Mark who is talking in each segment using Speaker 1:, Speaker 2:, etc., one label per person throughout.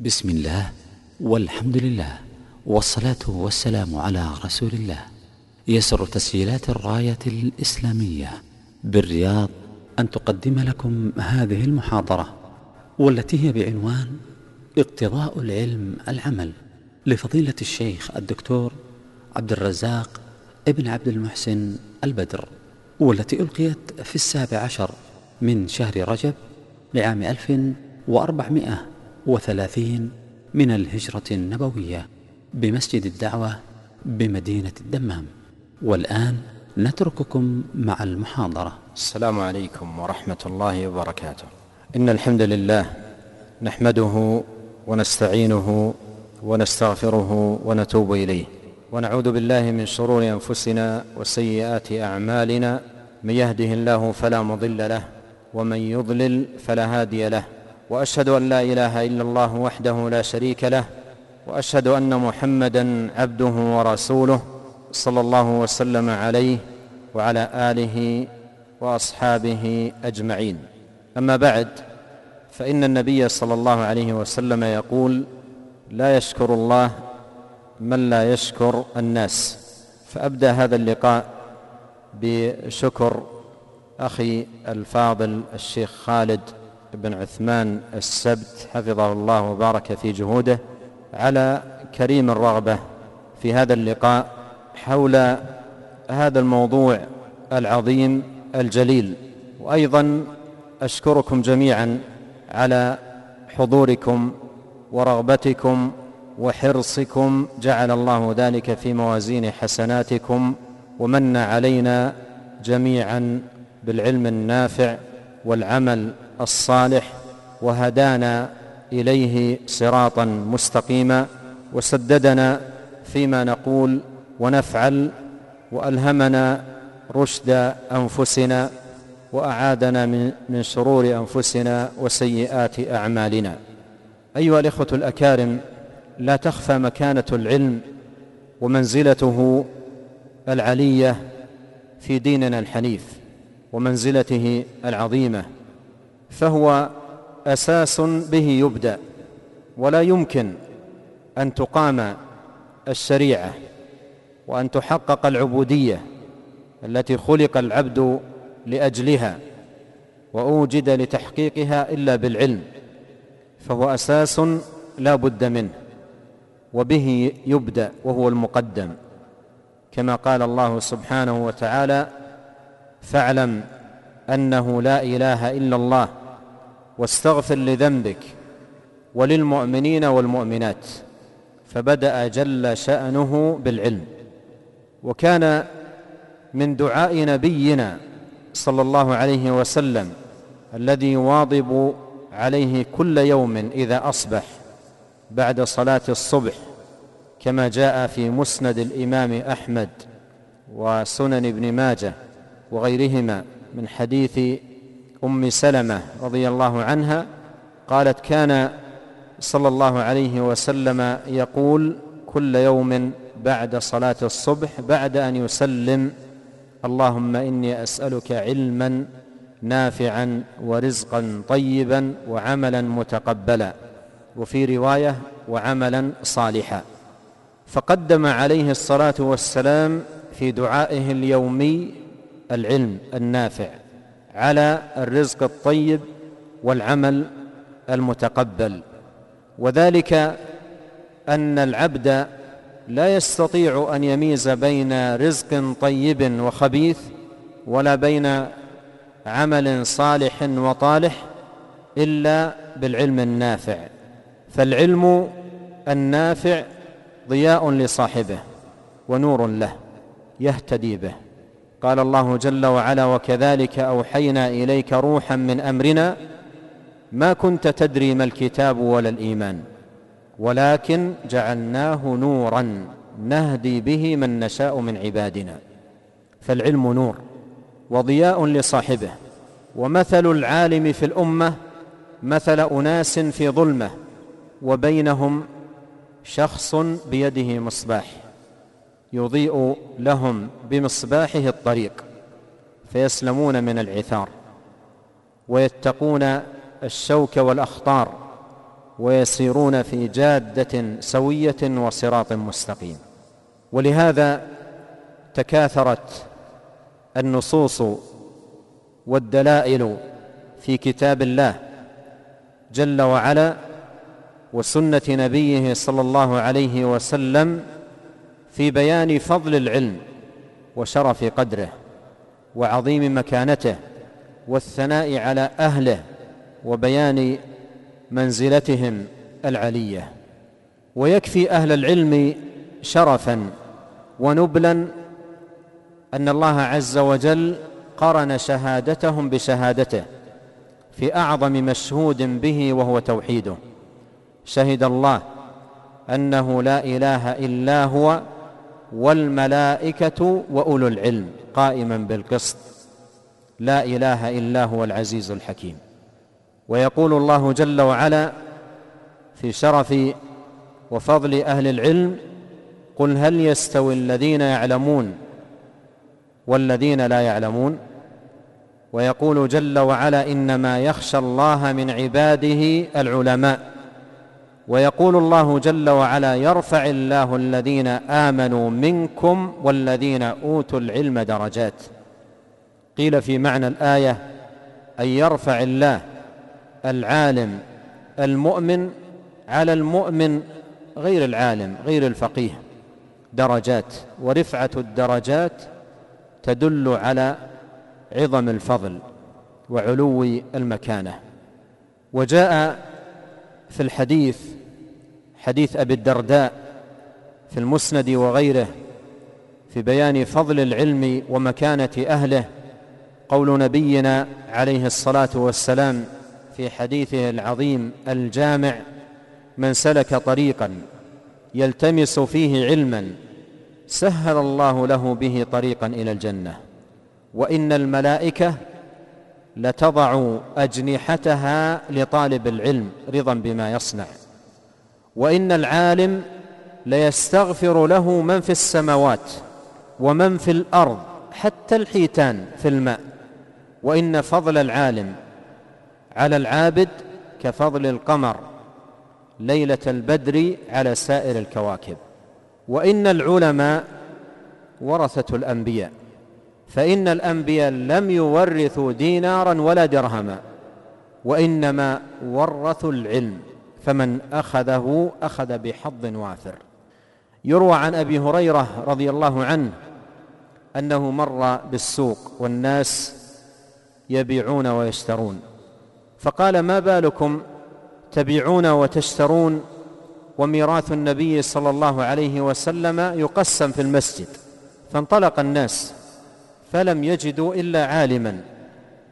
Speaker 1: بسم الله والحمد لله والصلاة والسلام على رسول الله يسر تسجيلات الراية الإسلامية بالرياض أن تقدم لكم هذه المحاضرة والتي هي بعنوان اقتضاء العلم العمل لفضيلة الشيخ الدكتور عبد الرزاق ابن عبد المحسن البدر والتي ألقيت في السابع عشر من شهر رجب لعام 1400 وثلاثين من الهجرة النبوية بمسجد الدعوة بمدينة الدمام والآن نترككم مع المحاضرة
Speaker 2: السلام عليكم ورحمة الله وبركاته إن الحمد لله نحمده ونستعينه ونستغفره ونتوب إليه ونعوذ بالله من شرور أنفسنا وسيئات أعمالنا من يهده الله فلا مضل له ومن يضلل فلا هادي له واشهد ان لا اله الا الله وحده لا شريك له واشهد ان محمدا عبده ورسوله صلى الله وسلم عليه وعلى اله واصحابه اجمعين اما بعد فان النبي صلى الله عليه وسلم يقول لا يشكر الله من لا يشكر الناس فابدا هذا اللقاء بشكر اخي الفاضل الشيخ خالد بن عثمان السبت حفظه الله وبارك في جهوده على كريم الرغبة في هذا اللقاء حول هذا الموضوع العظيم الجليل وأيضا أشكركم جميعا على حضوركم ورغبتكم وحرصكم جعل الله ذلك في موازين حسناتكم ومن علينا جميعا بالعلم النافع والعمل الصالح وهدانا اليه صراطا مستقيما وسددنا فيما نقول ونفعل والهمنا رشد انفسنا واعادنا من من شرور انفسنا وسيئات اعمالنا ايها الاخوه الاكارم لا تخفى مكانه العلم ومنزلته العليه في ديننا الحنيف ومنزلته العظيمه فهو اساس به يبدا ولا يمكن ان تقام الشريعه وان تحقق العبوديه التي خلق العبد لاجلها واوجد لتحقيقها الا بالعلم فهو اساس لا بد منه وبه يبدا وهو المقدم كما قال الله سبحانه وتعالى فاعلم انه لا اله الا الله واستغفر لذنبك وللمؤمنين والمؤمنات فبدا جل شانه بالعلم وكان من دعاء نبينا صلى الله عليه وسلم الذي يواظب عليه كل يوم اذا اصبح بعد صلاه الصبح كما جاء في مسند الامام احمد وسنن ابن ماجه وغيرهما من حديث ام سلمه رضي الله عنها قالت كان صلى الله عليه وسلم يقول كل يوم بعد صلاه الصبح بعد ان يسلم اللهم اني اسالك علما نافعا ورزقا طيبا وعملا متقبلا وفي روايه وعملا صالحا فقدم عليه الصلاه والسلام في دعائه اليومي العلم النافع على الرزق الطيب والعمل المتقبل وذلك أن العبد لا يستطيع أن يميز بين رزق طيب وخبيث ولا بين عمل صالح وطالح إلا بالعلم النافع فالعلم النافع ضياء لصاحبه ونور له يهتدي به قال الله جل وعلا وكذلك أوحينا إليك روحا من أمرنا ما كنت تدري ما الكتاب ولا الإيمان ولكن جعلناه نورا نهدي به من نشاء من عبادنا فالعلم نور وضياء لصاحبه ومثل العالم في الأمة مثل أناس في ظلمة وبينهم شخص بيده مصباح يضيء لهم بمصباحه الطريق فيسلمون من العثار ويتقون الشوك والاخطار ويسيرون في جاده سويه وصراط مستقيم ولهذا تكاثرت النصوص والدلائل في كتاب الله جل وعلا وسنه نبيه صلى الله عليه وسلم في بيان فضل العلم وشرف قدره وعظيم مكانته والثناء على اهله وبيان منزلتهم العليه ويكفي اهل العلم شرفا ونبلا ان الله عز وجل قرن شهادتهم بشهادته في اعظم مشهود به وهو توحيده شهد الله انه لا اله الا هو والملائكة وأولو العلم قائما بالقسط لا إله إلا هو العزيز الحكيم ويقول الله جل وعلا في شرف وفضل أهل العلم قل هل يستوي الذين يعلمون والذين لا يعلمون ويقول جل وعلا إنما يخشى الله من عباده العلماء ويقول الله جل وعلا يرفع الله الذين امنوا منكم والذين اوتوا العلم درجات قيل في معنى الايه ان يرفع الله العالم المؤمن على المؤمن غير العالم غير الفقيه درجات ورفعه الدرجات تدل على عظم الفضل وعلو المكانه وجاء في الحديث حديث أبي الدرداء في المسند وغيره في بيان فضل العلم ومكانة أهله قول نبينا عليه الصلاة والسلام في حديثه العظيم الجامع من سلك طريقا يلتمس فيه علما سهل الله له به طريقا إلى الجنة وإن الملائكة لتضع أجنحتها لطالب العلم رضا بما يصنع وإن العالم ليستغفر له من في السماوات ومن في الأرض حتى الحيتان في الماء وإن فضل العالم على العابد كفضل القمر ليلة البدر على سائر الكواكب وإن العلماء ورثة الأنبياء فإن الأنبياء لم يورثوا دينارا ولا درهما وإنما ورثوا العلم فمن أخذه أخذ بحظ وافر يروى عن أبي هريرة رضي الله عنه أنه مر بالسوق والناس يبيعون ويشترون فقال ما بالكم تبيعون وتشترون وميراث النبي صلى الله عليه وسلم يقسم في المسجد فانطلق الناس فلم يجدوا إلا عالما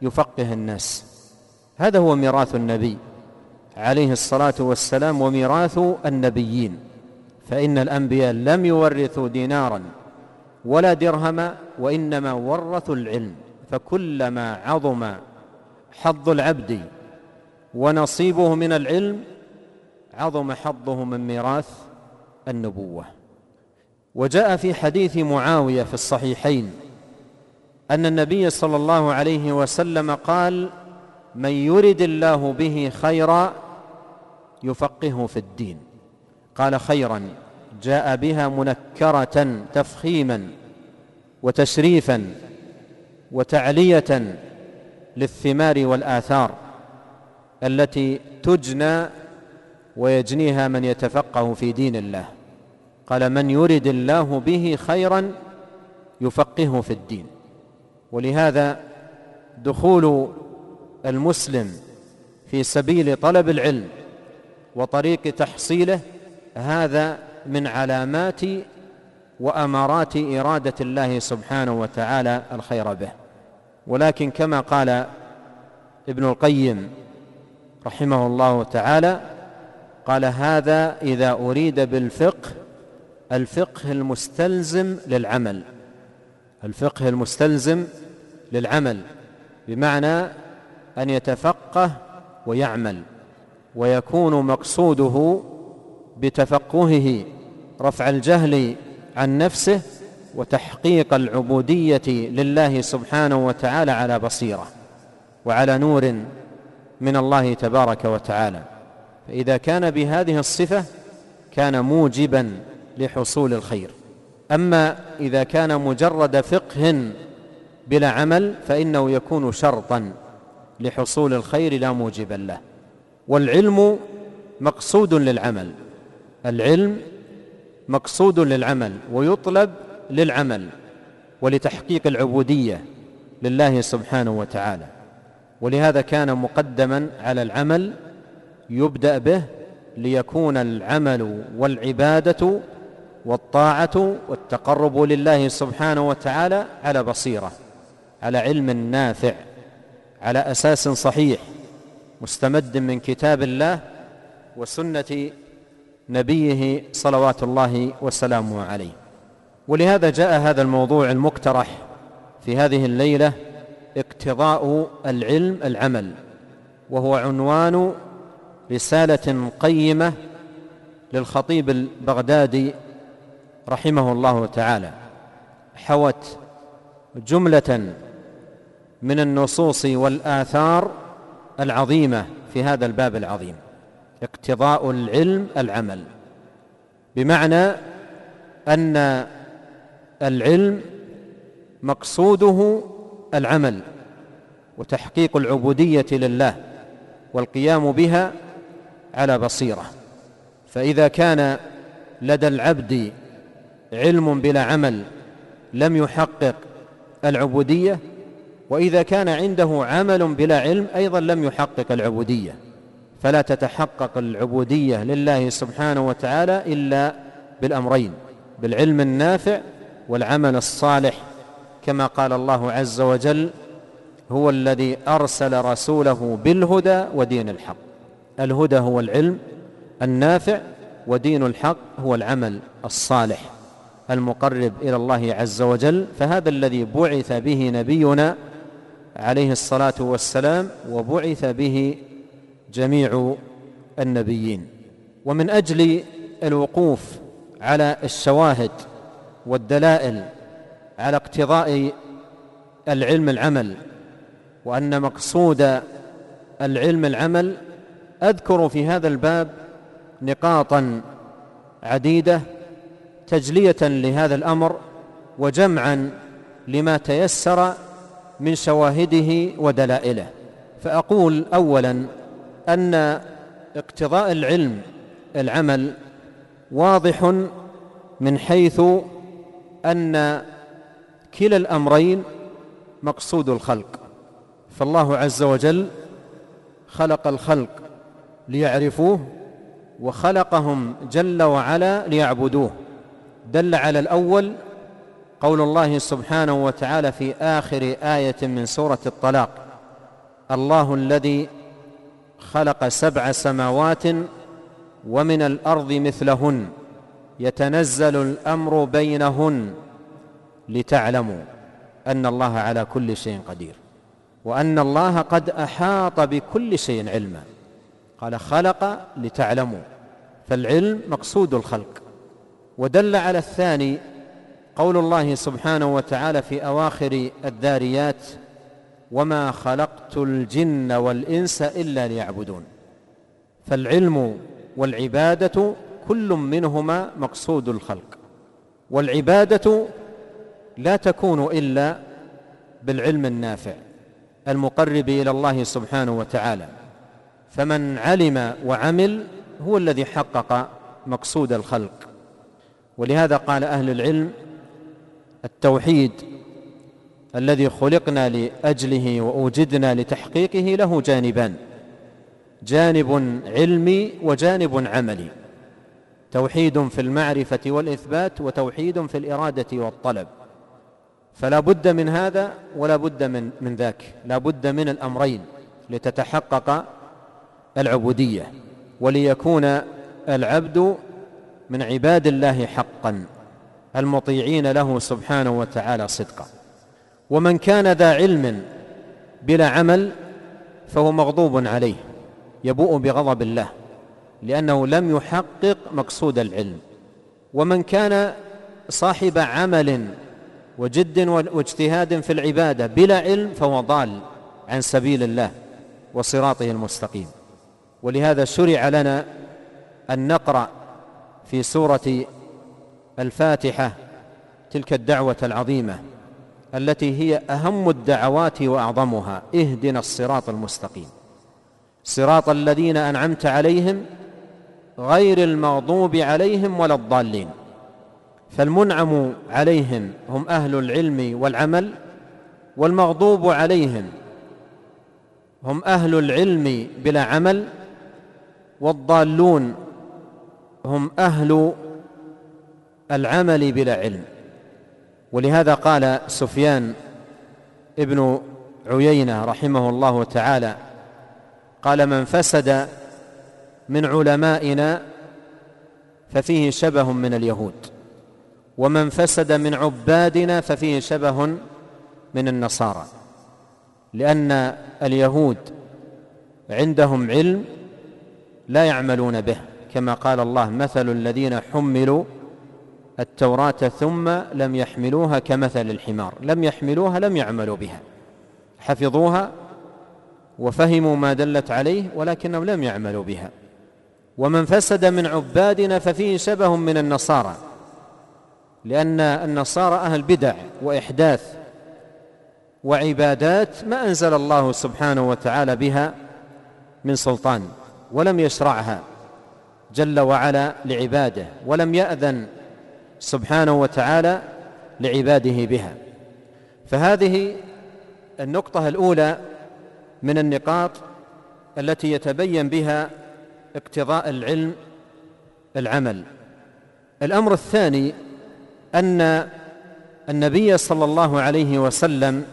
Speaker 2: يفقه الناس هذا هو ميراث النبي عليه الصلاة والسلام وميراث النبيين فإن الأنبياء لم يورثوا دينارا ولا درهما وإنما ورثوا العلم فكلما عظم حظ العبد ونصيبه من العلم عظم حظه من ميراث النبوة وجاء في حديث معاوية في الصحيحين أن النبي صلى الله عليه وسلم قال من يرد الله به خيرا يفقهه في الدين قال خيرا جاء بها منكره تفخيما وتشريفا وتعليه للثمار والاثار التي تجنى ويجنيها من يتفقه في دين الله قال من يرد الله به خيرا يفقهه في الدين ولهذا دخول المسلم في سبيل طلب العلم وطريق تحصيله هذا من علامات وأمارات إرادة الله سبحانه وتعالى الخير به ولكن كما قال ابن القيم رحمه الله تعالى قال هذا إذا أريد بالفقه الفقه المستلزم للعمل الفقه المستلزم للعمل بمعنى أن يتفقه ويعمل ويكون مقصوده بتفقهه رفع الجهل عن نفسه وتحقيق العبوديه لله سبحانه وتعالى على بصيره وعلى نور من الله تبارك وتعالى فاذا كان بهذه الصفه كان موجبا لحصول الخير اما اذا كان مجرد فقه بلا عمل فانه يكون شرطا لحصول الخير لا موجبا له والعلم مقصود للعمل العلم مقصود للعمل ويطلب للعمل ولتحقيق العبودية لله سبحانه وتعالى ولهذا كان مقدما على العمل يبدأ به ليكون العمل والعبادة والطاعة والتقرب لله سبحانه وتعالى على بصيرة على علم نافع على أساس صحيح مستمد من كتاب الله وسنه نبيه صلوات الله وسلامه عليه ولهذا جاء هذا الموضوع المقترح في هذه الليله اقتضاء العلم العمل وهو عنوان رساله قيمه للخطيب البغدادي رحمه الله تعالى حوت جمله من النصوص والاثار العظيمة في هذا الباب العظيم اقتضاء العلم العمل بمعنى أن العلم مقصوده العمل وتحقيق العبودية لله والقيام بها على بصيرة فإذا كان لدى العبد علم بلا عمل لم يحقق العبودية وإذا كان عنده عمل بلا علم أيضا لم يحقق العبودية فلا تتحقق العبودية لله سبحانه وتعالى إلا بالأمرين بالعلم النافع والعمل الصالح كما قال الله عز وجل هو الذي أرسل رسوله بالهدى ودين الحق الهدى هو العلم النافع ودين الحق هو العمل الصالح المقرب إلى الله عز وجل فهذا الذي بعث به نبينا عليه الصلاة والسلام وبعث به جميع النبيين ومن أجل الوقوف على الشواهد والدلائل على اقتضاء العلم العمل وأن مقصود العلم العمل أذكر في هذا الباب نقاطا عديدة تجلية لهذا الأمر وجمعا لما تيسر من شواهده ودلائله فأقول أولا أن اقتضاء العلم العمل واضح من حيث أن كلا الأمرين مقصود الخلق فالله عز وجل خلق الخلق ليعرفوه وخلقهم جل وعلا ليعبدوه دل على الأول قول الله سبحانه وتعالى في آخر آية من سورة الطلاق الله الذي خلق سبع سماوات ومن الأرض مثلهن يتنزل الأمر بينهن لتعلموا أن الله على كل شيء قدير وأن الله قد أحاط بكل شيء علما قال خلق لتعلموا فالعلم مقصود الخلق ودل على الثاني قول الله سبحانه وتعالى في أواخر الذاريات وما خلقت الجن والإنس إلا ليعبدون فالعلم والعبادة كل منهما مقصود الخلق والعبادة لا تكون إلا بالعلم النافع المقرب إلى الله سبحانه وتعالى فمن علم وعمل هو الذي حقق مقصود الخلق ولهذا قال أهل العلم التوحيد الذي خلقنا لاجله واوجدنا لتحقيقه له جانبان جانب علمي وجانب عملي توحيد في المعرفه والاثبات وتوحيد في الاراده والطلب فلا بد من هذا ولا بد من من ذاك لا بد من الامرين لتتحقق العبوديه وليكون العبد من عباد الله حقا المطيعين له سبحانه وتعالى صدقا ومن كان ذا علم بلا عمل فهو مغضوب عليه يبوء بغضب الله لأنه لم يحقق مقصود العلم ومن كان صاحب عمل وجد واجتهاد في العبادة بلا علم فهو ضال عن سبيل الله وصراطه المستقيم ولهذا شرع لنا أن نقرأ في سورة الفاتحه تلك الدعوه العظيمه التي هي اهم الدعوات واعظمها اهدنا الصراط المستقيم صراط الذين انعمت عليهم غير المغضوب عليهم ولا الضالين فالمنعم عليهم هم اهل العلم والعمل والمغضوب عليهم هم اهل العلم بلا عمل والضالون هم اهل العمل بلا علم ولهذا قال سفيان ابن عيينه رحمه الله تعالى قال من فسد من علمائنا ففيه شبه من اليهود ومن فسد من عبادنا ففيه شبه من النصارى لان اليهود عندهم علم لا يعملون به كما قال الله مثل الذين حملوا التوراة ثم لم يحملوها كمثل الحمار لم يحملوها لم يعملوا بها حفظوها وفهموا ما دلت عليه ولكنهم لم يعملوا بها ومن فسد من عبادنا ففيه شبه من النصارى لأن النصارى أهل بدع وإحداث وعبادات ما أنزل الله سبحانه وتعالى بها من سلطان ولم يشرعها جل وعلا لعباده ولم يأذن سبحانه وتعالى لعباده بها فهذه النقطة الأولى من النقاط التي يتبين بها اقتضاء العلم العمل الأمر الثاني أن النبي صلى الله عليه وسلم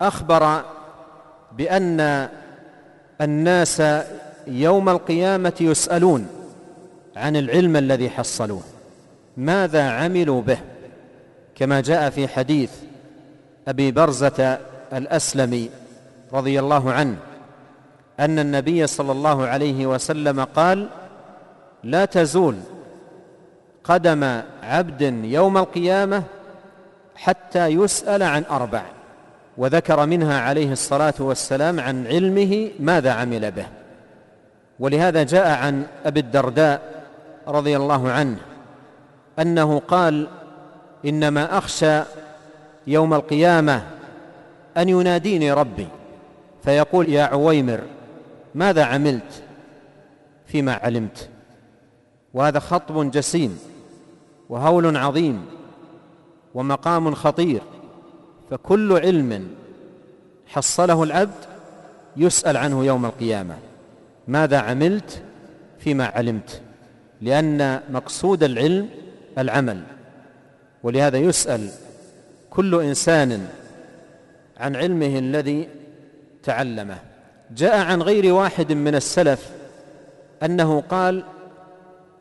Speaker 2: أخبر بأن الناس يوم القيامة يسألون عن العلم الذي حصلوه ماذا عملوا به كما جاء في حديث أبي برزة الأسلمي رضي الله عنه أن النبي صلى الله عليه وسلم قال لا تزول قدم عبد يوم القيامة حتى يسأل عن أربع وذكر منها عليه الصلاة والسلام عن علمه ماذا عمل به ولهذا جاء عن أبي الدرداء رضي الله عنه انه قال انما اخشى يوم القيامه ان يناديني ربي فيقول يا عويمر ماذا عملت فيما علمت وهذا خطب جسيم وهول عظيم ومقام خطير فكل علم حصله العبد يسال عنه يوم القيامه ماذا عملت فيما علمت لان مقصود العلم العمل ولهذا يسأل كل إنسان عن علمه الذي تعلمه جاء عن غير واحد من السلف أنه قال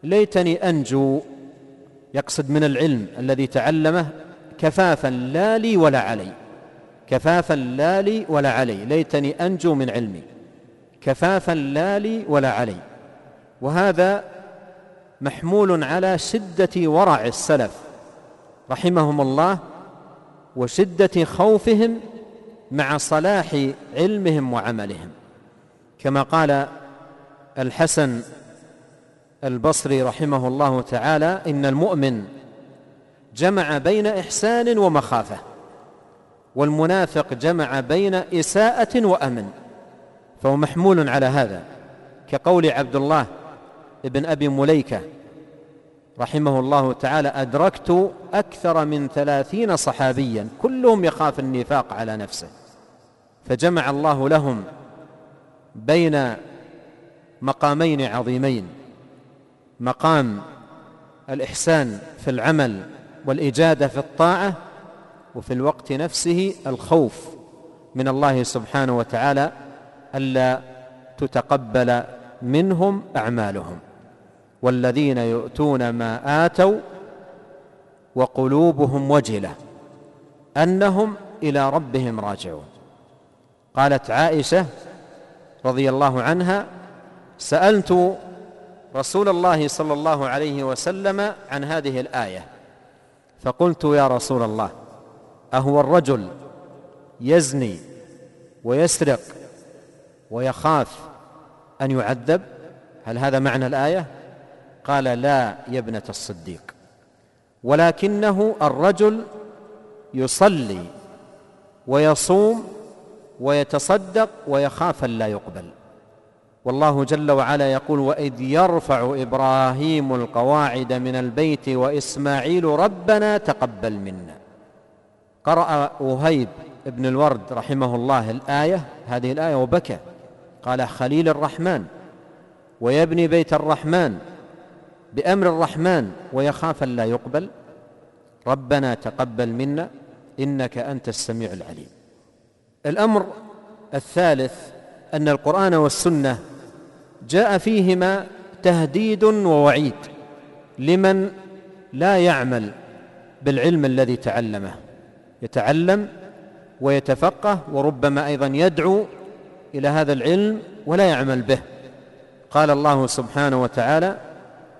Speaker 2: ليتني أنجو يقصد من العلم الذي تعلمه كفافا لا لي ولا علي كفافا لا لي ولا علي ليتني أنجو من علمي كفافا لا لي ولا علي وهذا محمول على شده ورع السلف رحمهم الله وشده خوفهم مع صلاح علمهم وعملهم كما قال الحسن البصري رحمه الله تعالى ان المؤمن جمع بين احسان ومخافه والمنافق جمع بين اساءه وامن فهو محمول على هذا كقول عبد الله ابن أبي مليكة رحمه الله تعالى أدركت أكثر من ثلاثين صحابيا كلهم يخاف النفاق على نفسه فجمع الله لهم بين مقامين عظيمين مقام الإحسان في العمل والإجادة في الطاعة وفي الوقت نفسه الخوف من الله سبحانه وتعالى ألا تتقبل منهم أعمالهم والذين يؤتون ما آتوا وقلوبهم وجلة أنهم إلى ربهم راجعون قالت عائشة رضي الله عنها سألت رسول الله صلى الله عليه وسلم عن هذه الآية فقلت يا رسول الله أهو الرجل يزني ويسرق ويخاف أن يعذب هل هذا معنى الآية قال لا يا ابنه الصديق ولكنه الرجل يصلي ويصوم ويتصدق ويخاف أن لا يقبل والله جل وعلا يقول واذ يرفع ابراهيم القواعد من البيت واسماعيل ربنا تقبل منا قرا وهيب ابن الورد رحمه الله الايه هذه الايه وبكى قال خليل الرحمن ويبني بيت الرحمن بأمر الرحمن ويخاف لا يقبل ربنا تقبل منا إنك أنت السميع العليم الأمر الثالث أن القرآن والسنة جاء فيهما تهديد ووعيد لمن لا يعمل بالعلم الذي تعلمه يتعلم ويتفقه وربما أيضا يدعو إلى هذا العلم ولا يعمل به قال الله سبحانه وتعالى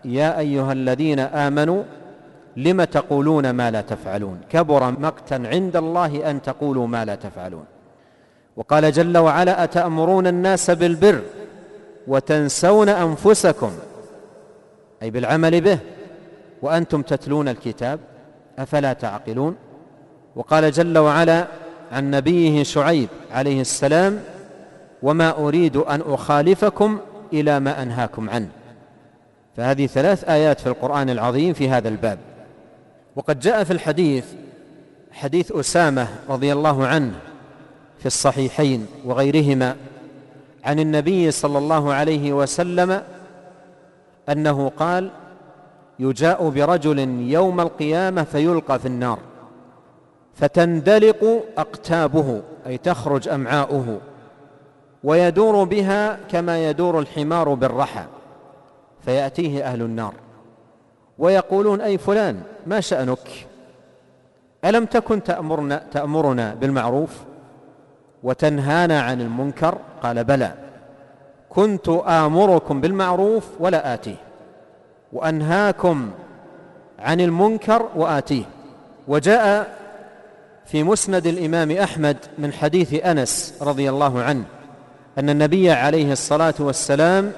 Speaker 2: يا أيها الذين آمنوا لم تقولون ما لا تفعلون كبر مقتا عند الله أن تقولوا ما لا تفعلون وقال جل وعلا أتأمرون الناس بالبر وتنسون أنفسكم أي بالعمل به وأنتم تتلون الكتاب أفلا تعقلون وقال جل وعلا عن نبيه شعيب عليه السلام وما أريد أن أخالفكم إلى ما أنهاكم عنه فهذه ثلاث آيات في القرآن العظيم في هذا الباب وقد جاء في الحديث حديث أسامة رضي الله عنه في الصحيحين وغيرهما عن النبي صلى الله عليه وسلم أنه قال يجاء برجل يوم القيامة فيلقى في النار فتندلق أقتابه أي تخرج أمعاؤه ويدور بها كما يدور الحمار بالرحى فيأتيه أهل النار ويقولون أي فلان ما شأنك ألم تكن تأمرنا, تأمرنا بالمعروف وتنهانا عن المنكر قال بلى كنت آمركم بالمعروف ولا آتيه وأنهاكم عن المنكر وآتيه وجاء في مسند الإمام أحمد من حديث أنس رضي الله عنه أن النبي عليه الصلاة والسلام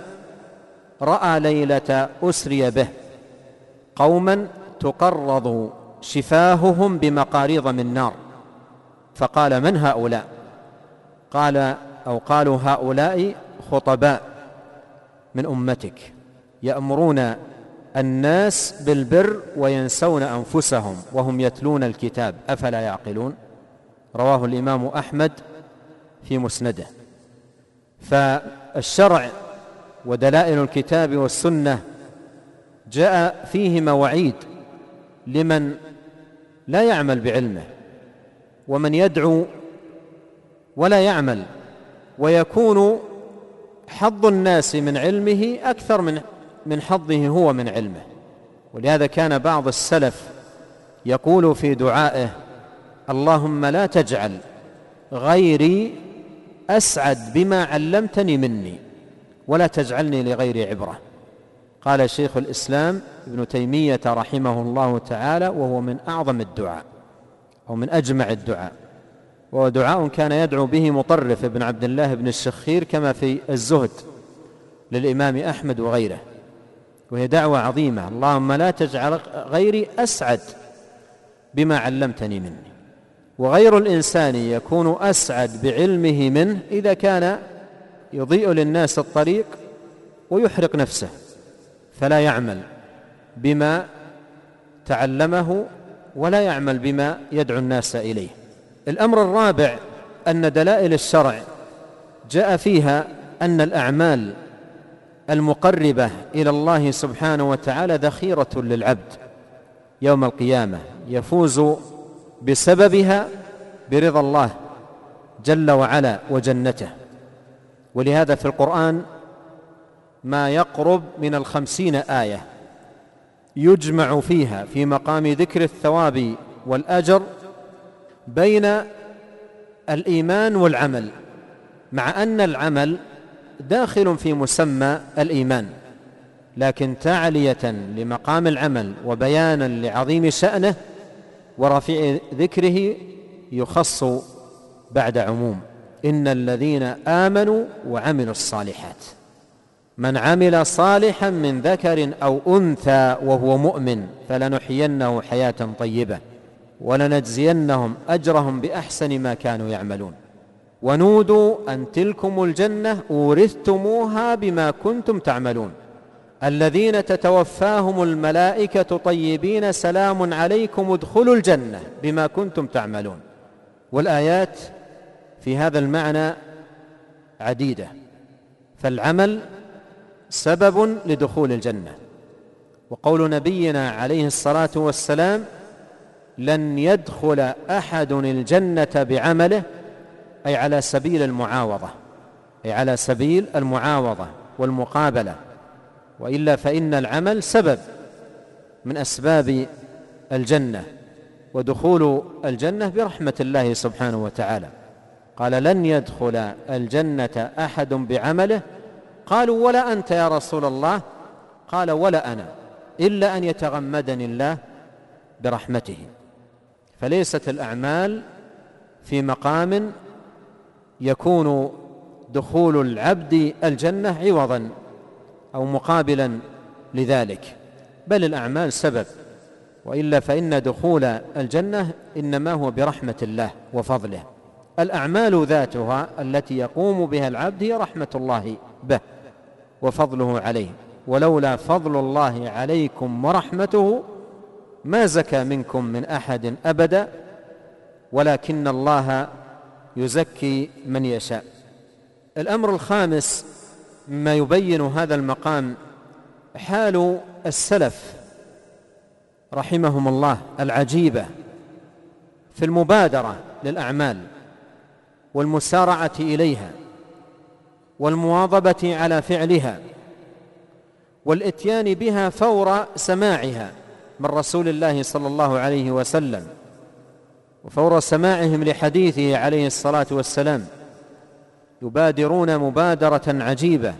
Speaker 2: رأى ليلة أسري به قوما تقرض شفاههم بمقاريض من نار فقال من هؤلاء قال أو قالوا هؤلاء خطباء من أمتك يأمرون الناس بالبر وينسون أنفسهم وهم يتلون الكتاب أفلا يعقلون رواه الإمام أحمد في مسنده فالشرع ودلائل الكتاب والسنه جاء فيهما وعيد لمن لا يعمل بعلمه ومن يدعو ولا يعمل ويكون حظ الناس من علمه اكثر من من حظه هو من علمه ولهذا كان بعض السلف يقول في دعائه اللهم لا تجعل غيري اسعد بما علمتني مني ولا تجعلني لغيري عبرة قال شيخ الإسلام ابن تيمية رحمه الله تعالى وهو من أعظم الدعاء أو من أجمع الدعاء وهو دعاء كان يدعو به مطرف بن عبد الله بن الشخير كما في الزهد للإمام أحمد وغيره وهي دعوة عظيمة اللهم لا تجعل غيري أسعد بما علمتني مني وغير الإنسان يكون أسعد بعلمه منه إذا كان يضيء للناس الطريق ويحرق نفسه فلا يعمل بما تعلمه ولا يعمل بما يدعو الناس اليه الامر الرابع ان دلائل الشرع جاء فيها ان الاعمال المقربه الى الله سبحانه وتعالى ذخيره للعبد يوم القيامه يفوز بسببها برضا الله جل وعلا وجنته ولهذا في القرآن ما يقرب من الخمسين آية يجمع فيها في مقام ذكر الثواب والأجر بين الإيمان والعمل مع أن العمل داخل في مسمى الإيمان لكن تعلية لمقام العمل وبيانا لعظيم شأنه ورفيع ذكره يخص بعد عموم إن الذين آمنوا وعملوا الصالحات من عمل صالحا من ذكر أو أنثى وهو مؤمن فلنحيينه حياة طيبة ولنجزينهم أجرهم بأحسن ما كانوا يعملون ونودوا أن تلكم الجنة أورثتموها بما كنتم تعملون الذين تتوفاهم الملائكة طيبين سلام عليكم ادخلوا الجنة بما كنتم تعملون والآيات في هذا المعنى عديدة فالعمل سبب لدخول الجنة وقول نبينا عليه الصلاة والسلام لن يدخل أحد الجنة بعمله أي على سبيل المعاوضة أي على سبيل المعاوضة والمقابلة وإلا فإن العمل سبب من أسباب الجنة ودخول الجنة برحمة الله سبحانه وتعالى قال لن يدخل الجنة أحد بعمله قالوا ولا أنت يا رسول الله قال ولا أنا إلا أن يتغمدني الله برحمته فليست الأعمال في مقام يكون دخول العبد الجنة عوضا أو مقابلا لذلك بل الأعمال سبب وإلا فإن دخول الجنة إنما هو برحمة الله وفضله الأعمال ذاتها التي يقوم بها العبد هي رحمة الله به وفضله عليه ولولا فضل الله عليكم ورحمته ما زكى منكم من أحد أبدا ولكن الله يزكي من يشاء الأمر الخامس مما يبين هذا المقام حال السلف رحمهم الله العجيبة في المبادرة للأعمال والمسارعه اليها والمواظبه على فعلها والاتيان بها فور سماعها من رسول الله صلى الله عليه وسلم وفور سماعهم لحديثه عليه الصلاه والسلام يبادرون مبادره عجيبه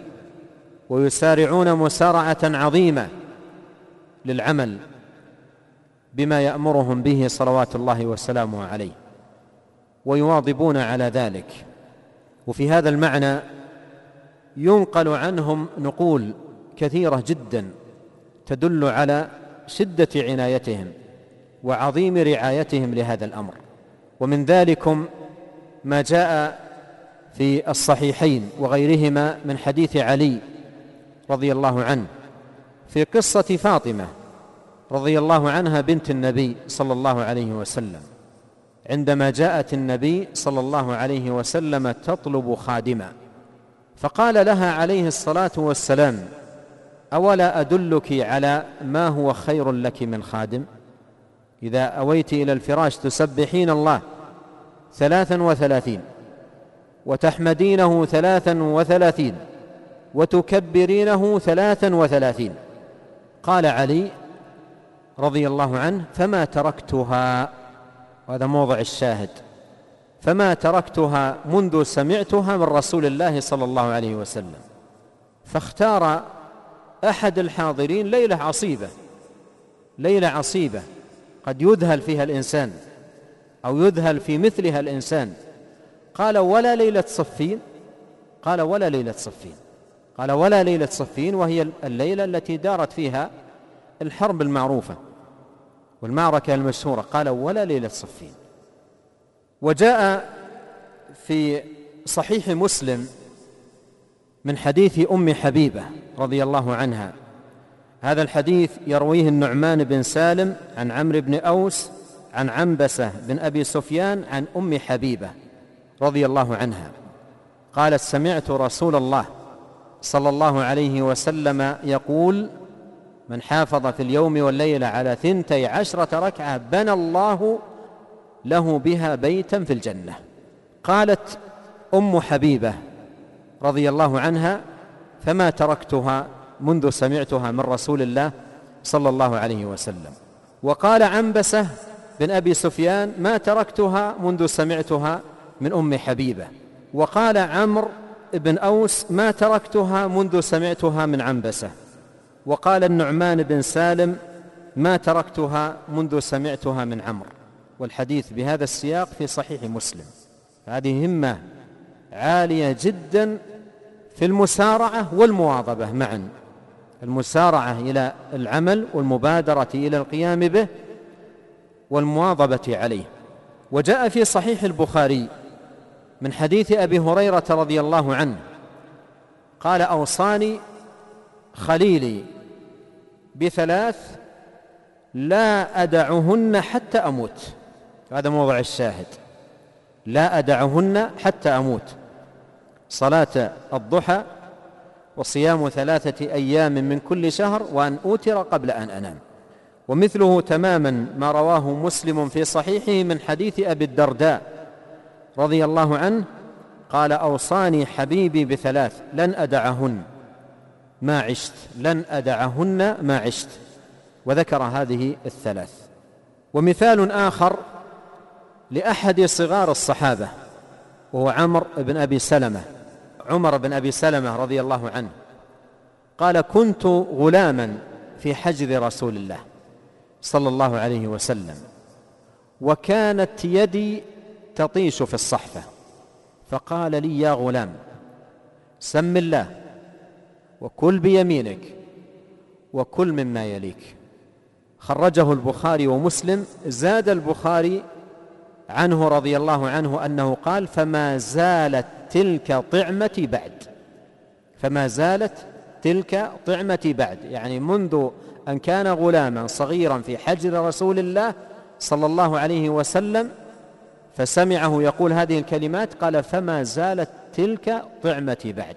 Speaker 2: ويسارعون مسارعه عظيمه للعمل بما يامرهم به صلوات الله وسلامه عليه ويواظبون على ذلك وفي هذا المعنى ينقل عنهم نقول كثيره جدا تدل على شده عنايتهم وعظيم رعايتهم لهذا الامر ومن ذلكم ما جاء في الصحيحين وغيرهما من حديث علي رضي الله عنه في قصه فاطمه رضي الله عنها بنت النبي صلى الله عليه وسلم عندما جاءت النبي صلى الله عليه وسلم تطلب خادما فقال لها عليه الصلاه والسلام اولا ادلك على ما هو خير لك من خادم اذا اويت الى الفراش تسبحين الله ثلاثا وثلاثين وتحمدينه ثلاثا وثلاثين وتكبرينه ثلاثا وثلاثين قال علي رضي الله عنه فما تركتها وهذا موضع الشاهد فما تركتها منذ سمعتها من رسول الله صلى الله عليه وسلم فاختار أحد الحاضرين ليلة عصيبة ليلة عصيبة قد يذهل فيها الإنسان أو يذهل في مثلها الإنسان قال ولا ليلة صفين قال ولا ليلة صفين قال ولا ليلة صفين وهي الليلة التي دارت فيها الحرب المعروفة والمعركة المشهورة قال ولا ليلة صفين وجاء في صحيح مسلم من حديث أم حبيبة رضي الله عنها هذا الحديث يرويه النعمان بن سالم عن عمرو بن أوس عن عنبسة بن أبي سفيان عن أم حبيبة رضي الله عنها قالت سمعت رسول الله صلى الله عليه وسلم يقول من حافظ في اليوم والليلة على ثنتي عشرة ركعة بنى الله له بها بيتا في الجنة قالت أم حبيبة رضي الله عنها فما تركتها منذ سمعتها من رسول الله صلى الله عليه وسلم وقال عنبسة بن أبي سفيان ما تركتها منذ سمعتها من أم حبيبة وقال عمرو بن أوس ما تركتها منذ سمعتها من عنبسة وقال النعمان بن سالم ما تركتها منذ سمعتها من عمرو والحديث بهذا السياق في صحيح مسلم هذه همة عالية جدا في المسارعة والمواظبة معا المسارعة إلى العمل والمبادرة إلى القيام به والمواظبة عليه وجاء في صحيح البخاري من حديث أبي هريرة رضي الله عنه قال أوصاني خليلي بثلاث لا أدعهن حتى أموت هذا موضع الشاهد لا أدعهن حتى أموت صلاة الضحى وصيام ثلاثة أيام من كل شهر وأن أوتر قبل أن أنام ومثله تماما ما رواه مسلم في صحيحه من حديث أبي الدرداء رضي الله عنه قال أوصاني حبيبي بثلاث لن أدعهن ما عشت لن أدعهن ما عشت وذكر هذه الثلاث ومثال آخر لأحد صغار الصحابة وهو عمر بن أبي سلمة عمر بن أبي سلمة رضي الله عنه قال كنت غلاما في حجر رسول الله صلى الله عليه وسلم وكانت يدي تطيش في الصحفة فقال لي يا غلام سم الله وكل بيمينك وكل مما يليك خرجه البخاري ومسلم زاد البخاري عنه رضي الله عنه أنه قال فما زالت تلك طعمتي بعد فما زالت تلك طعمتي بعد يعني منذ أن كان غلاما صغيرا في حجر رسول الله صلى الله عليه وسلم فسمعه يقول هذه الكلمات قال فما زالت تلك طعمتي بعد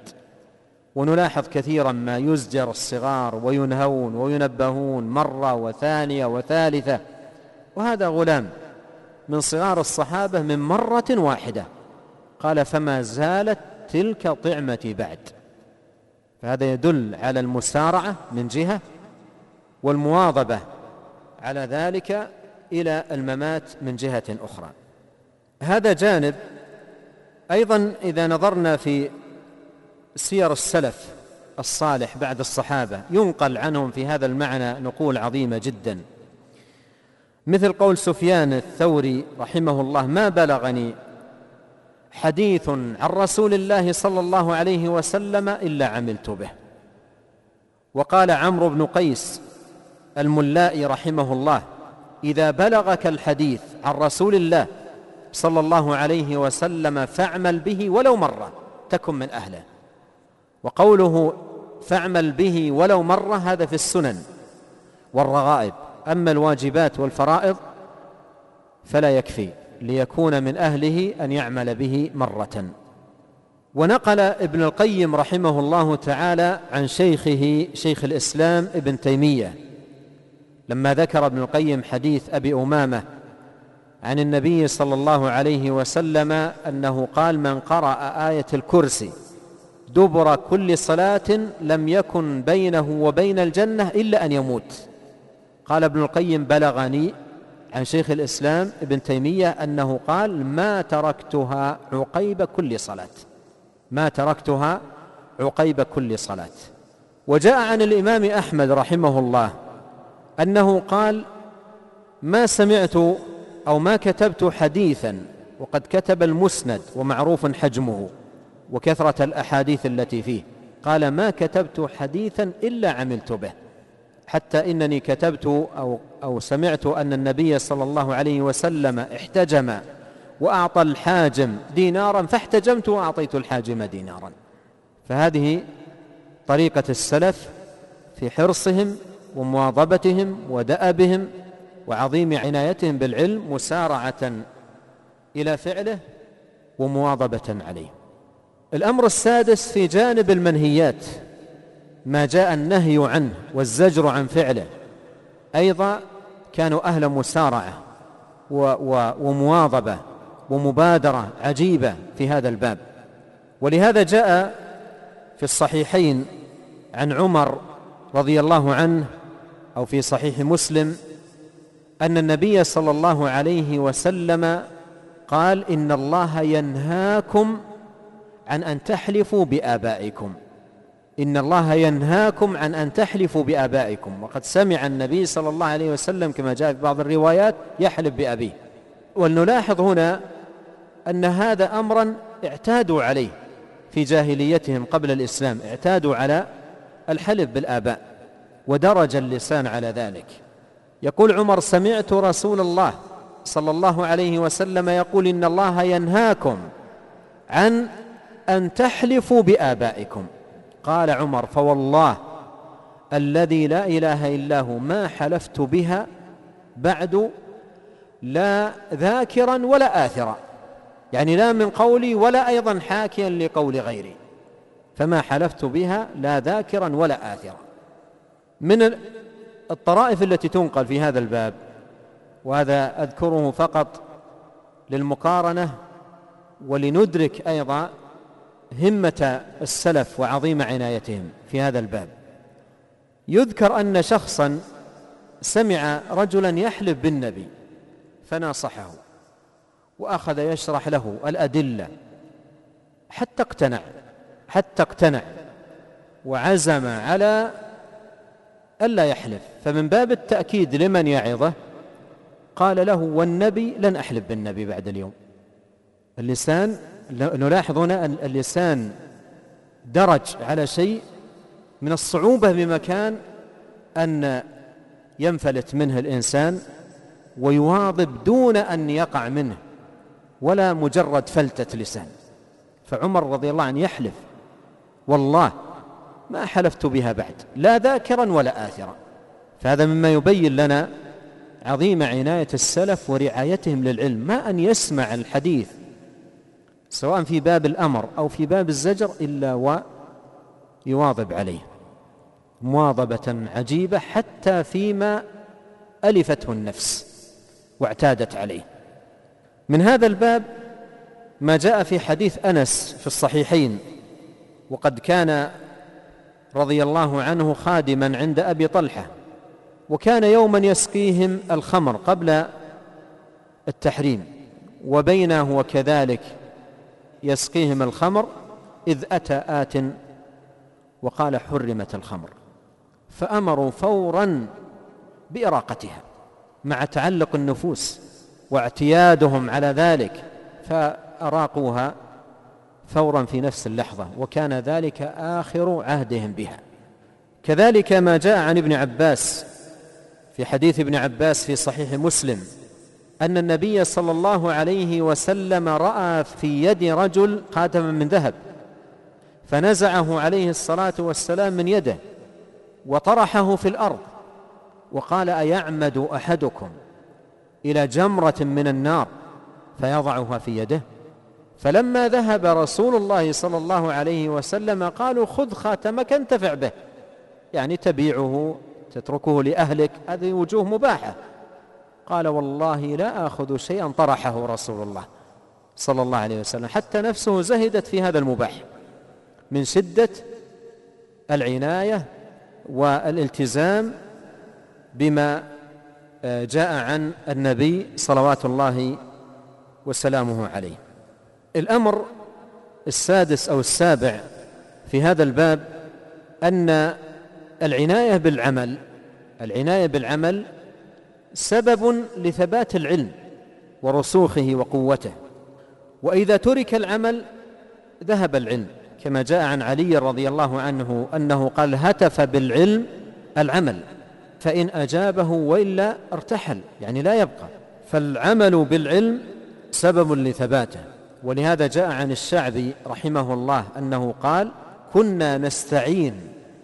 Speaker 2: ونلاحظ كثيرا ما يزجر الصغار وينهون وينبهون مرة وثانية وثالثة وهذا غلام من صغار الصحابة من مرة واحدة قال فما زالت تلك طعمتي بعد فهذا يدل على المسارعة من جهة والمواظبة على ذلك إلى الممات من جهة أخرى هذا جانب أيضا إذا نظرنا في سير السلف الصالح بعد الصحابة ينقل عنهم في هذا المعنى نقول عظيمة جدا مثل قول سفيان الثوري رحمه الله ما بلغني حديث عن رسول الله صلى الله عليه وسلم إلا عملت به وقال عمرو بن قيس الملائي رحمه الله إذا بلغك الحديث عن رسول الله صلى الله عليه وسلم فاعمل به ولو مرة تكن من أهله وقوله فاعمل به ولو مرة هذا في السنن والرغائب أما الواجبات والفرائض فلا يكفي ليكون من أهله أن يعمل به مرة ونقل ابن القيم رحمه الله تعالى عن شيخه شيخ الإسلام ابن تيمية لما ذكر ابن القيم حديث أبي أمامة عن النبي صلى الله عليه وسلم أنه قال من قرأ آية الكرسي دبر كل صلاة لم يكن بينه وبين الجنة إلا أن يموت قال ابن القيم بلغني عن شيخ الإسلام ابن تيمية أنه قال ما تركتها عقيب كل صلاة ما تركتها عقيب كل صلاة وجاء عن الإمام أحمد رحمه الله أنه قال ما سمعت أو ما كتبت حديثا وقد كتب المسند ومعروف حجمه وكثرة الأحاديث التي فيه قال ما كتبت حديثا إلا عملت به حتى إنني كتبت أو, أو سمعت أن النبي صلى الله عليه وسلم احتجم وأعطى الحاجم دينارا فاحتجمت وأعطيت الحاجم دينارا فهذه طريقة السلف في حرصهم ومواظبتهم ودأبهم وعظيم عنايتهم بالعلم مسارعة إلى فعله ومواظبة عليه الأمر السادس في جانب المنهيات ما جاء النهي عنه والزجر عن فعله أيضا كانوا أهل مسارعة ومواظبة ومبادرة عجيبة في هذا الباب ولهذا جاء في الصحيحين عن عمر رضي الله عنه أو في صحيح مسلم أن النبي صلى الله عليه وسلم قال إن الله ينهاكم عن أن تحلفوا بآبائكم إن الله ينهاكم عن أن تحلفوا بآبائكم وقد سمع النبي صلى الله عليه وسلم كما جاء في بعض الروايات يحلف بأبيه ولنلاحظ هنا أن هذا أمرا اعتادوا عليه في جاهليتهم قبل الإسلام اعتادوا على الحلف بالآباء ودرج اللسان على ذلك يقول عمر سمعت رسول الله صلى الله عليه وسلم يقول إن الله ينهاكم عن أن تحلفوا بآبائكم قال عمر فوالله الذي لا إله إلا هو ما حلفت بها بعد لا ذاكرا ولا آثرا يعني لا من قولي ولا أيضا حاكيا لقول غيري فما حلفت بها لا ذاكرا ولا آثرا من الطرائف التي تنقل في هذا الباب وهذا أذكره فقط للمقارنة ولندرك أيضا همة السلف وعظيم عنايتهم في هذا الباب يذكر أن شخصا سمع رجلا يحلف بالنبي فناصحه وأخذ يشرح له الأدلة حتى اقتنع حتى اقتنع وعزم على ألا يحلف فمن باب التأكيد لمن يعظه قال له والنبي لن أحلف بالنبي بعد اليوم اللسان نلاحظ هنا أن اللسان درج على شيء من الصعوبة بمكان أن ينفلت منه الإنسان ويواظب دون أن يقع منه ولا مجرد فلتة لسان فعمر رضي الله عنه يحلف والله ما حلفت بها بعد لا ذاكرا ولا آثرا فهذا مما يبين لنا عظيم عناية السلف ورعايتهم للعلم ما أن يسمع الحديث سواء في باب الأمر أو في باب الزجر إلا ويواظب عليه مواظبة عجيبة حتى فيما ألفته النفس واعتادت عليه من هذا الباب ما جاء في حديث أنس في الصحيحين وقد كان رضي الله عنه خادما عند أبي طلحة وكان يوما يسقيهم الخمر قبل التحريم وبينه وكذلك يسقيهم الخمر إذ أتى آت وقال حرمت الخمر فأمروا فورا بإراقتها مع تعلق النفوس واعتيادهم على ذلك فأراقوها فورا في نفس اللحظة وكان ذلك آخر عهدهم بها كذلك ما جاء عن ابن عباس في حديث ابن عباس في صحيح مسلم أن النبي صلى الله عليه وسلم رأى في يد رجل خاتما من ذهب فنزعه عليه الصلاة والسلام من يده وطرحه في الأرض وقال أيعمد أحدكم إلى جمرة من النار فيضعها في يده فلما ذهب رسول الله صلى الله عليه وسلم قالوا خذ خاتمك انتفع به يعني تبيعه تتركه لأهلك هذه وجوه مباحة قال والله لا آخذ شيئا طرحه رسول الله صلى الله عليه وسلم حتى نفسه زهدت في هذا المباح من شدة العناية والالتزام بما آه، جاء عن النبي صلوات الله وسلامه عليه الأمر السادس أو السابع في هذا الباب أن العناية بالعمل العناية بالعمل سبب لثبات العلم ورسوخه وقوته واذا ترك العمل ذهب العلم كما جاء عن علي رضي الله عنه انه قال هتف بالعلم العمل فان اجابه والا ارتحل يعني لا يبقى فالعمل بالعلم سبب لثباته ولهذا جاء عن الشعبي رحمه الله انه قال كنا نستعين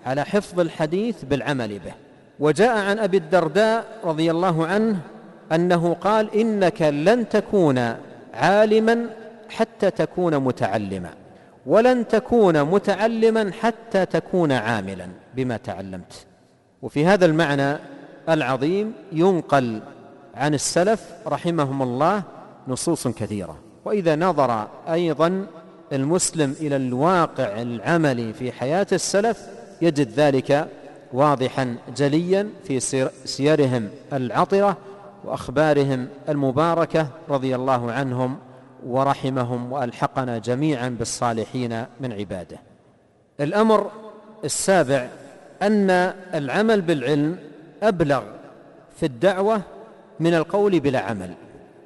Speaker 2: على حفظ الحديث بالعمل به وجاء عن أبي الدرداء رضي الله عنه أنه قال إنك لن تكون عالما حتى تكون متعلما ولن تكون متعلما حتى تكون عاملا بما تعلمت وفي هذا المعنى العظيم ينقل عن السلف رحمهم الله نصوص كثيرة وإذا نظر أيضا المسلم إلى الواقع العملي في حياة السلف يجد ذلك واضحا جليا في سيرهم العطرة وأخبارهم المباركة رضي الله عنهم ورحمهم وألحقنا جميعا بالصالحين من عباده الأمر السابع أن العمل بالعلم أبلغ في الدعوة من القول بلا عمل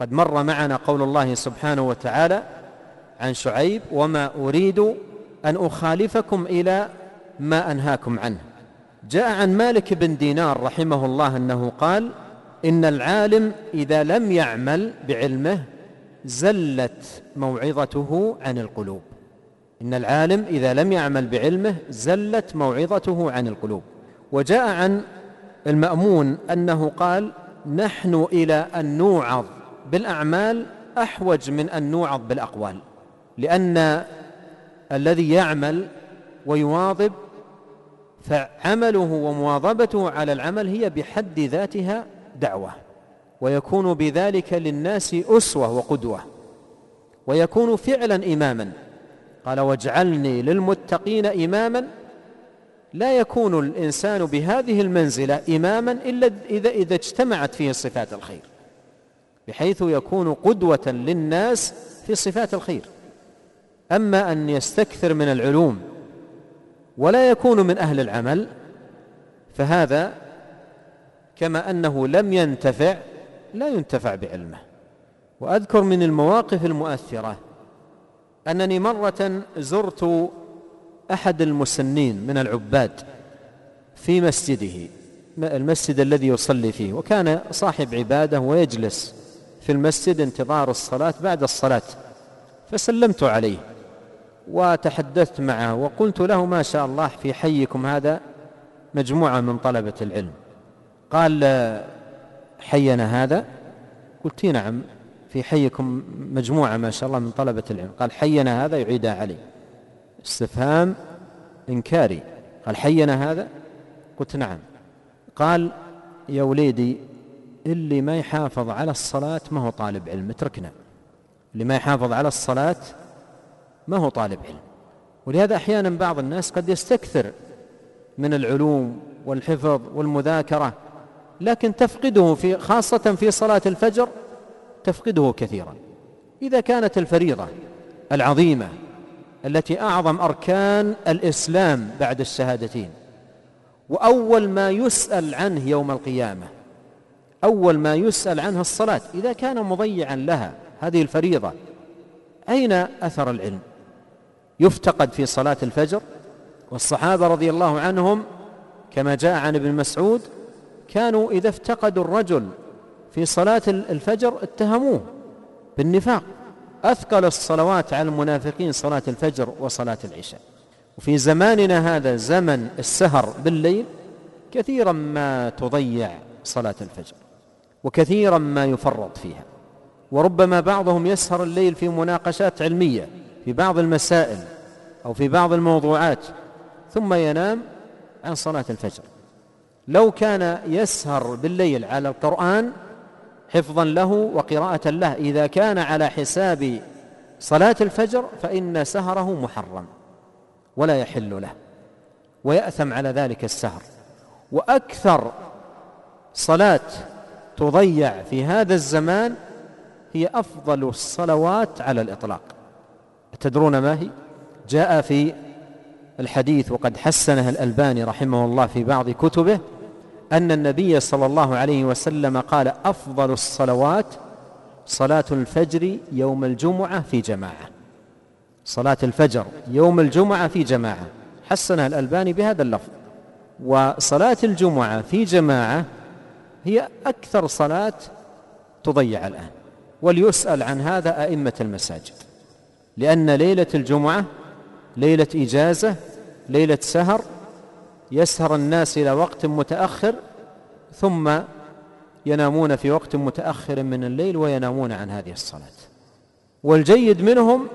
Speaker 2: قد مر معنا قول الله سبحانه وتعالى عن شعيب وما أريد أن أخالفكم إلى ما أنهاكم عنه جاء عن مالك بن دينار رحمه الله أنه قال إن العالم إذا لم يعمل بعلمه زلت موعظته عن القلوب إن العالم إذا لم يعمل بعلمه زلت موعظته عن القلوب وجاء عن المأمون أنه قال نحن إلى أن نوعظ بالأعمال أحوج من أن نوعظ بالأقوال لأن الذي يعمل ويواظب فعمله ومواظبته على العمل هي بحد ذاتها دعوة ويكون بذلك للناس أسوة وقدوة ويكون فعلا إماما قال واجعلني للمتقين إماما لا يكون الإنسان بهذه المنزلة إماما إلا إذا, إذا اجتمعت فيه صفات الخير بحيث يكون قدوة للناس في صفات الخير أما أن يستكثر من العلوم ولا يكون من أهل العمل فهذا كما أنه لم ينتفع لا ينتفع بعلمه وأذكر من المواقف المؤثرة أنني مرة زرت أحد المسنين من العباد في مسجده المسجد الذي يصلي فيه وكان صاحب عبادة ويجلس في المسجد انتظار الصلاة بعد الصلاة فسلمت عليه وتحدثت معه وقلت له ما شاء الله في حيكم هذا مجموعة من طلبة العلم قال حينا هذا قلت نعم في حيكم مجموعة ما شاء الله من طلبة العلم قال حينا هذا يعيدها علي استفهام إنكاري قال حينا هذا قلت نعم قال يا وليدي اللي ما يحافظ على الصلاة ما هو طالب علم اتركنا اللي ما يحافظ على الصلاة ما هو طالب علم ولهذا احيانا بعض الناس قد يستكثر من العلوم والحفظ والمذاكره لكن تفقده في خاصه في صلاه الفجر تفقده كثيرا اذا كانت الفريضه العظيمه التي اعظم اركان الاسلام بعد الشهادتين واول ما يسال عنه يوم القيامه اول ما يسال عنه الصلاه اذا كان مضيعا لها هذه الفريضه اين اثر العلم يفتقد في صلاة الفجر والصحابة رضي الله عنهم كما جاء عن ابن مسعود كانوا إذا افتقدوا الرجل في صلاة الفجر اتهموه بالنفاق أثقل الصلوات على المنافقين صلاة الفجر وصلاة العشاء وفي زماننا هذا زمن السهر بالليل كثيرا ما تضيع صلاة الفجر وكثيرا ما يفرط فيها وربما بعضهم يسهر الليل في مناقشات علميه في بعض المسائل أو في بعض الموضوعات ثم ينام عن صلاة الفجر لو كان يسهر بالليل على القرآن حفظا له وقراءة له إذا كان على حساب صلاة الفجر فإن سهره محرم ولا يحل له ويأثم على ذلك السهر وأكثر صلاة تضيع في هذا الزمان هي أفضل الصلوات على الإطلاق تدرون ما هي جاء في الحديث وقد حسنه الألباني رحمه الله في بعض كتبه أن النبي صلى الله عليه وسلم قال أفضل الصلوات صلاة الفجر يوم الجمعة في جماعة صلاة الفجر يوم الجمعة في جماعة حسنها الألباني بهذا اللفظ وصلاة الجمعة في جماعة هي أكثر صلاة تضيع الآن وليسأل عن هذا أئمة المساجد لأن ليلة الجمعة ليلة إجازة ليلة سهر يسهر الناس إلى وقت متأخر ثم ينامون في وقت متأخر من الليل وينامون عن هذه الصلاة والجيد منهم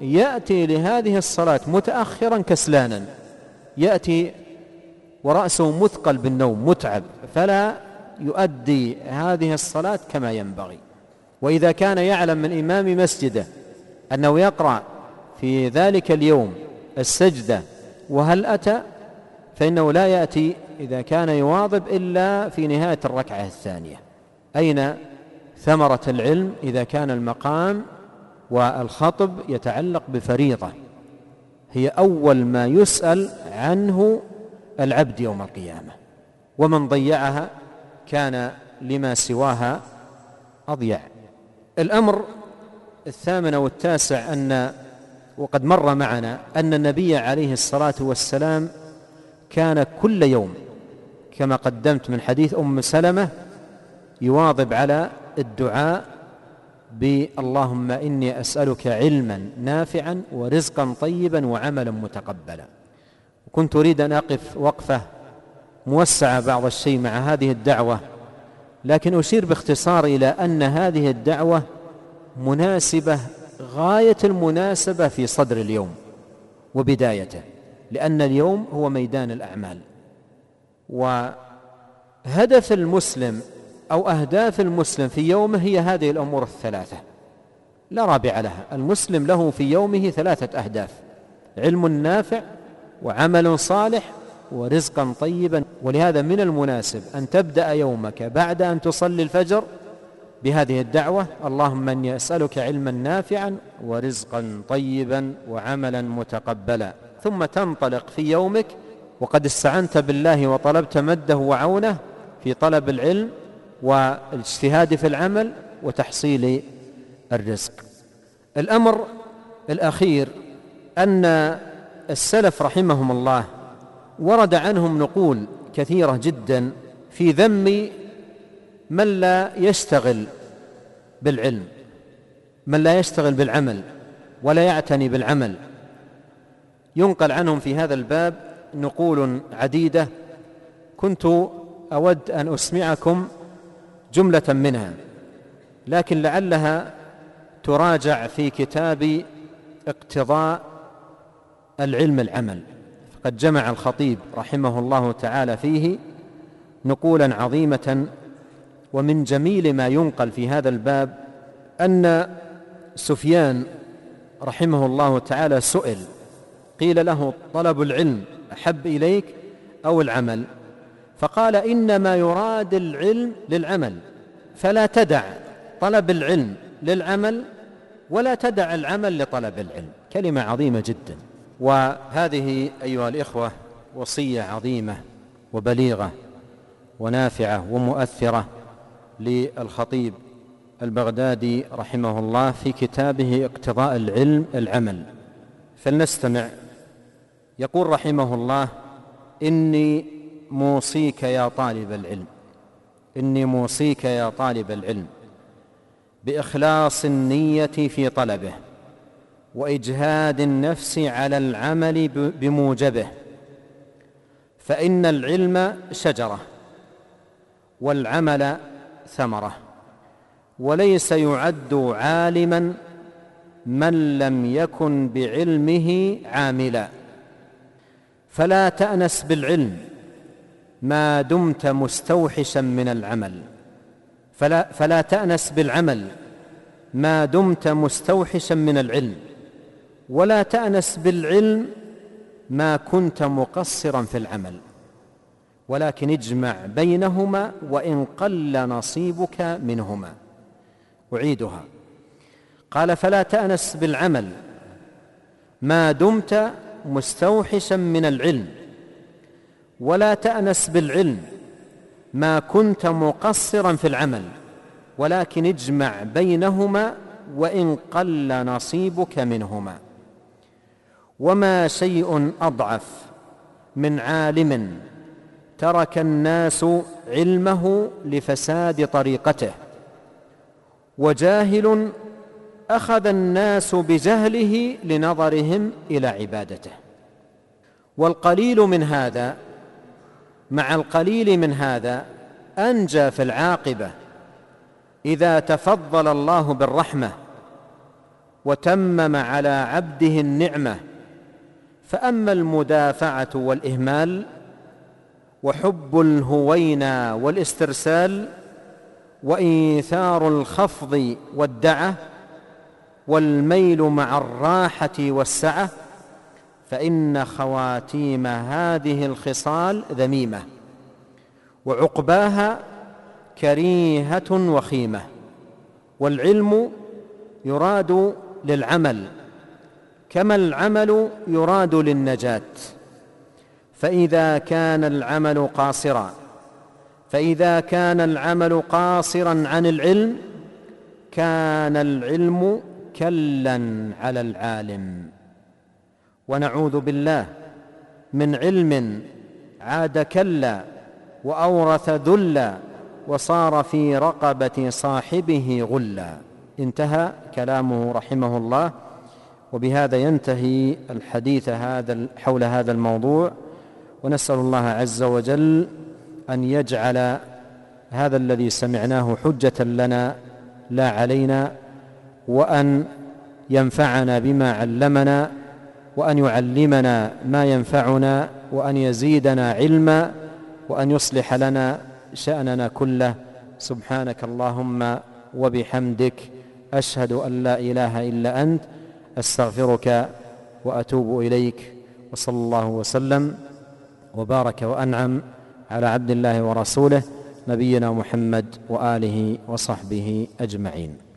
Speaker 2: يأتي لهذه الصلاة متأخرا كسلانا يأتي ورأسه مثقل بالنوم متعب فلا يؤدي هذه الصلاة كما ينبغي وإذا كان يعلم من إمام مسجده أنه يقرأ في ذلك اليوم السجدة وهل أتى فإنه لا يأتي إذا كان يواظب إلا في نهاية الركعة الثانية أين ثمرة العلم إذا كان المقام والخطب يتعلق بفريضة هي أول ما يسأل عنه العبد يوم القيامة ومن ضيعها كان لما سواها أضيع الأمر الثامن أو التاسع أن وقد مر معنا أن النبي عليه الصلاة والسلام كان كل يوم كما قدمت من حديث أم سلمة يواظب على الدعاء باللهم إني أسألك علما نافعا ورزقا طيبا وعملا متقبلا كنت أريد أن أقف وقفة موسعة بعض الشيء مع هذه الدعوة لكن أشير باختصار إلى أن هذه الدعوة مناسبة غاية المناسبة في صدر اليوم وبدايته لأن اليوم هو ميدان الأعمال وهدف المسلم أو أهداف المسلم في يومه هي هذه الأمور الثلاثة لا رابع لها المسلم له في يومه ثلاثة أهداف علم نافع وعمل صالح ورزقا طيبا ولهذا من المناسب أن تبدأ يومك بعد أن تصلي الفجر بهذه الدعوة اللهم من يسألك علما نافعا ورزقا طيبا وعملا متقبلا ثم تنطلق في يومك وقد استعنت بالله وطلبت مده وعونه في طلب العلم والاجتهاد في العمل وتحصيل الرزق الأمر الأخير أن السلف رحمهم الله ورد عنهم نقول كثيرة جدا في ذم من لا يشتغل بالعلم من لا يشتغل بالعمل ولا يعتني بالعمل ينقل عنهم في هذا الباب نقول عديده كنت اود ان اسمعكم جمله منها لكن لعلها تراجع في كتاب اقتضاء العلم العمل فقد جمع الخطيب رحمه الله تعالى فيه نقولا عظيمه ومن جميل ما ينقل في هذا الباب أن سفيان رحمه الله تعالى سئل قيل له طلب العلم أحب إليك أو العمل فقال إنما يراد العلم للعمل فلا تدع طلب العلم للعمل ولا تدع العمل لطلب العلم كلمة عظيمة جدا وهذه أيها الإخوة وصية عظيمة وبليغة ونافعة ومؤثرة للخطيب البغدادي رحمه الله في كتابه اقتضاء العلم العمل فلنستمع يقول رحمه الله اني موصيك يا طالب العلم اني موصيك يا طالب العلم باخلاص النيه في طلبه واجهاد النفس على العمل بموجبه فان العلم شجره والعمل ثمرة وليس يعد عالما من لم يكن بعلمه عاملا فلا تأنس بالعلم ما دمت مستوحشا من العمل فلا, فلا تأنس بالعمل ما دمت مستوحشا من العلم ولا تأنس بالعلم ما كنت مقصرا في العمل ولكن اجمع بينهما وإن قل نصيبك منهما أعيدها قال فلا تأنس بالعمل ما دمت مستوحشا من العلم ولا تأنس بالعلم ما كنت مقصرا في العمل ولكن اجمع بينهما وإن قل نصيبك منهما وما شيء أضعف من عالم ترك الناس علمه لفساد طريقته وجاهل اخذ الناس بجهله لنظرهم الى عبادته والقليل من هذا مع القليل من هذا انجى في العاقبه اذا تفضل الله بالرحمه وتمم على عبده النعمه فاما المدافعه والاهمال وحب الهوينا والاسترسال وإيثار الخفض والدعة والميل مع الراحة والسعة فإن خواتيم هذه الخصال ذميمة وعقباها كريهة وخيمة والعلم يراد للعمل كما العمل يراد للنجاه فاذا كان العمل قاصرا فاذا كان العمل قاصرا عن العلم كان العلم كلا على العالم ونعوذ بالله من علم عاد كلا واورث ذلا وصار في رقبه صاحبه غلا انتهى كلامه رحمه الله وبهذا ينتهي الحديث هذا حول هذا الموضوع ونسأل الله عز وجل أن يجعل هذا الذي سمعناه حجة لنا لا علينا وأن ينفعنا بما علمنا وأن يعلمنا ما ينفعنا وأن يزيدنا علما وأن يصلح لنا شأننا كله سبحانك اللهم وبحمدك أشهد أن لا إله إلا أنت أستغفرك وأتوب إليك وصلى الله وسلم وبارك وانعم على عبد الله ورسوله نبينا محمد واله وصحبه اجمعين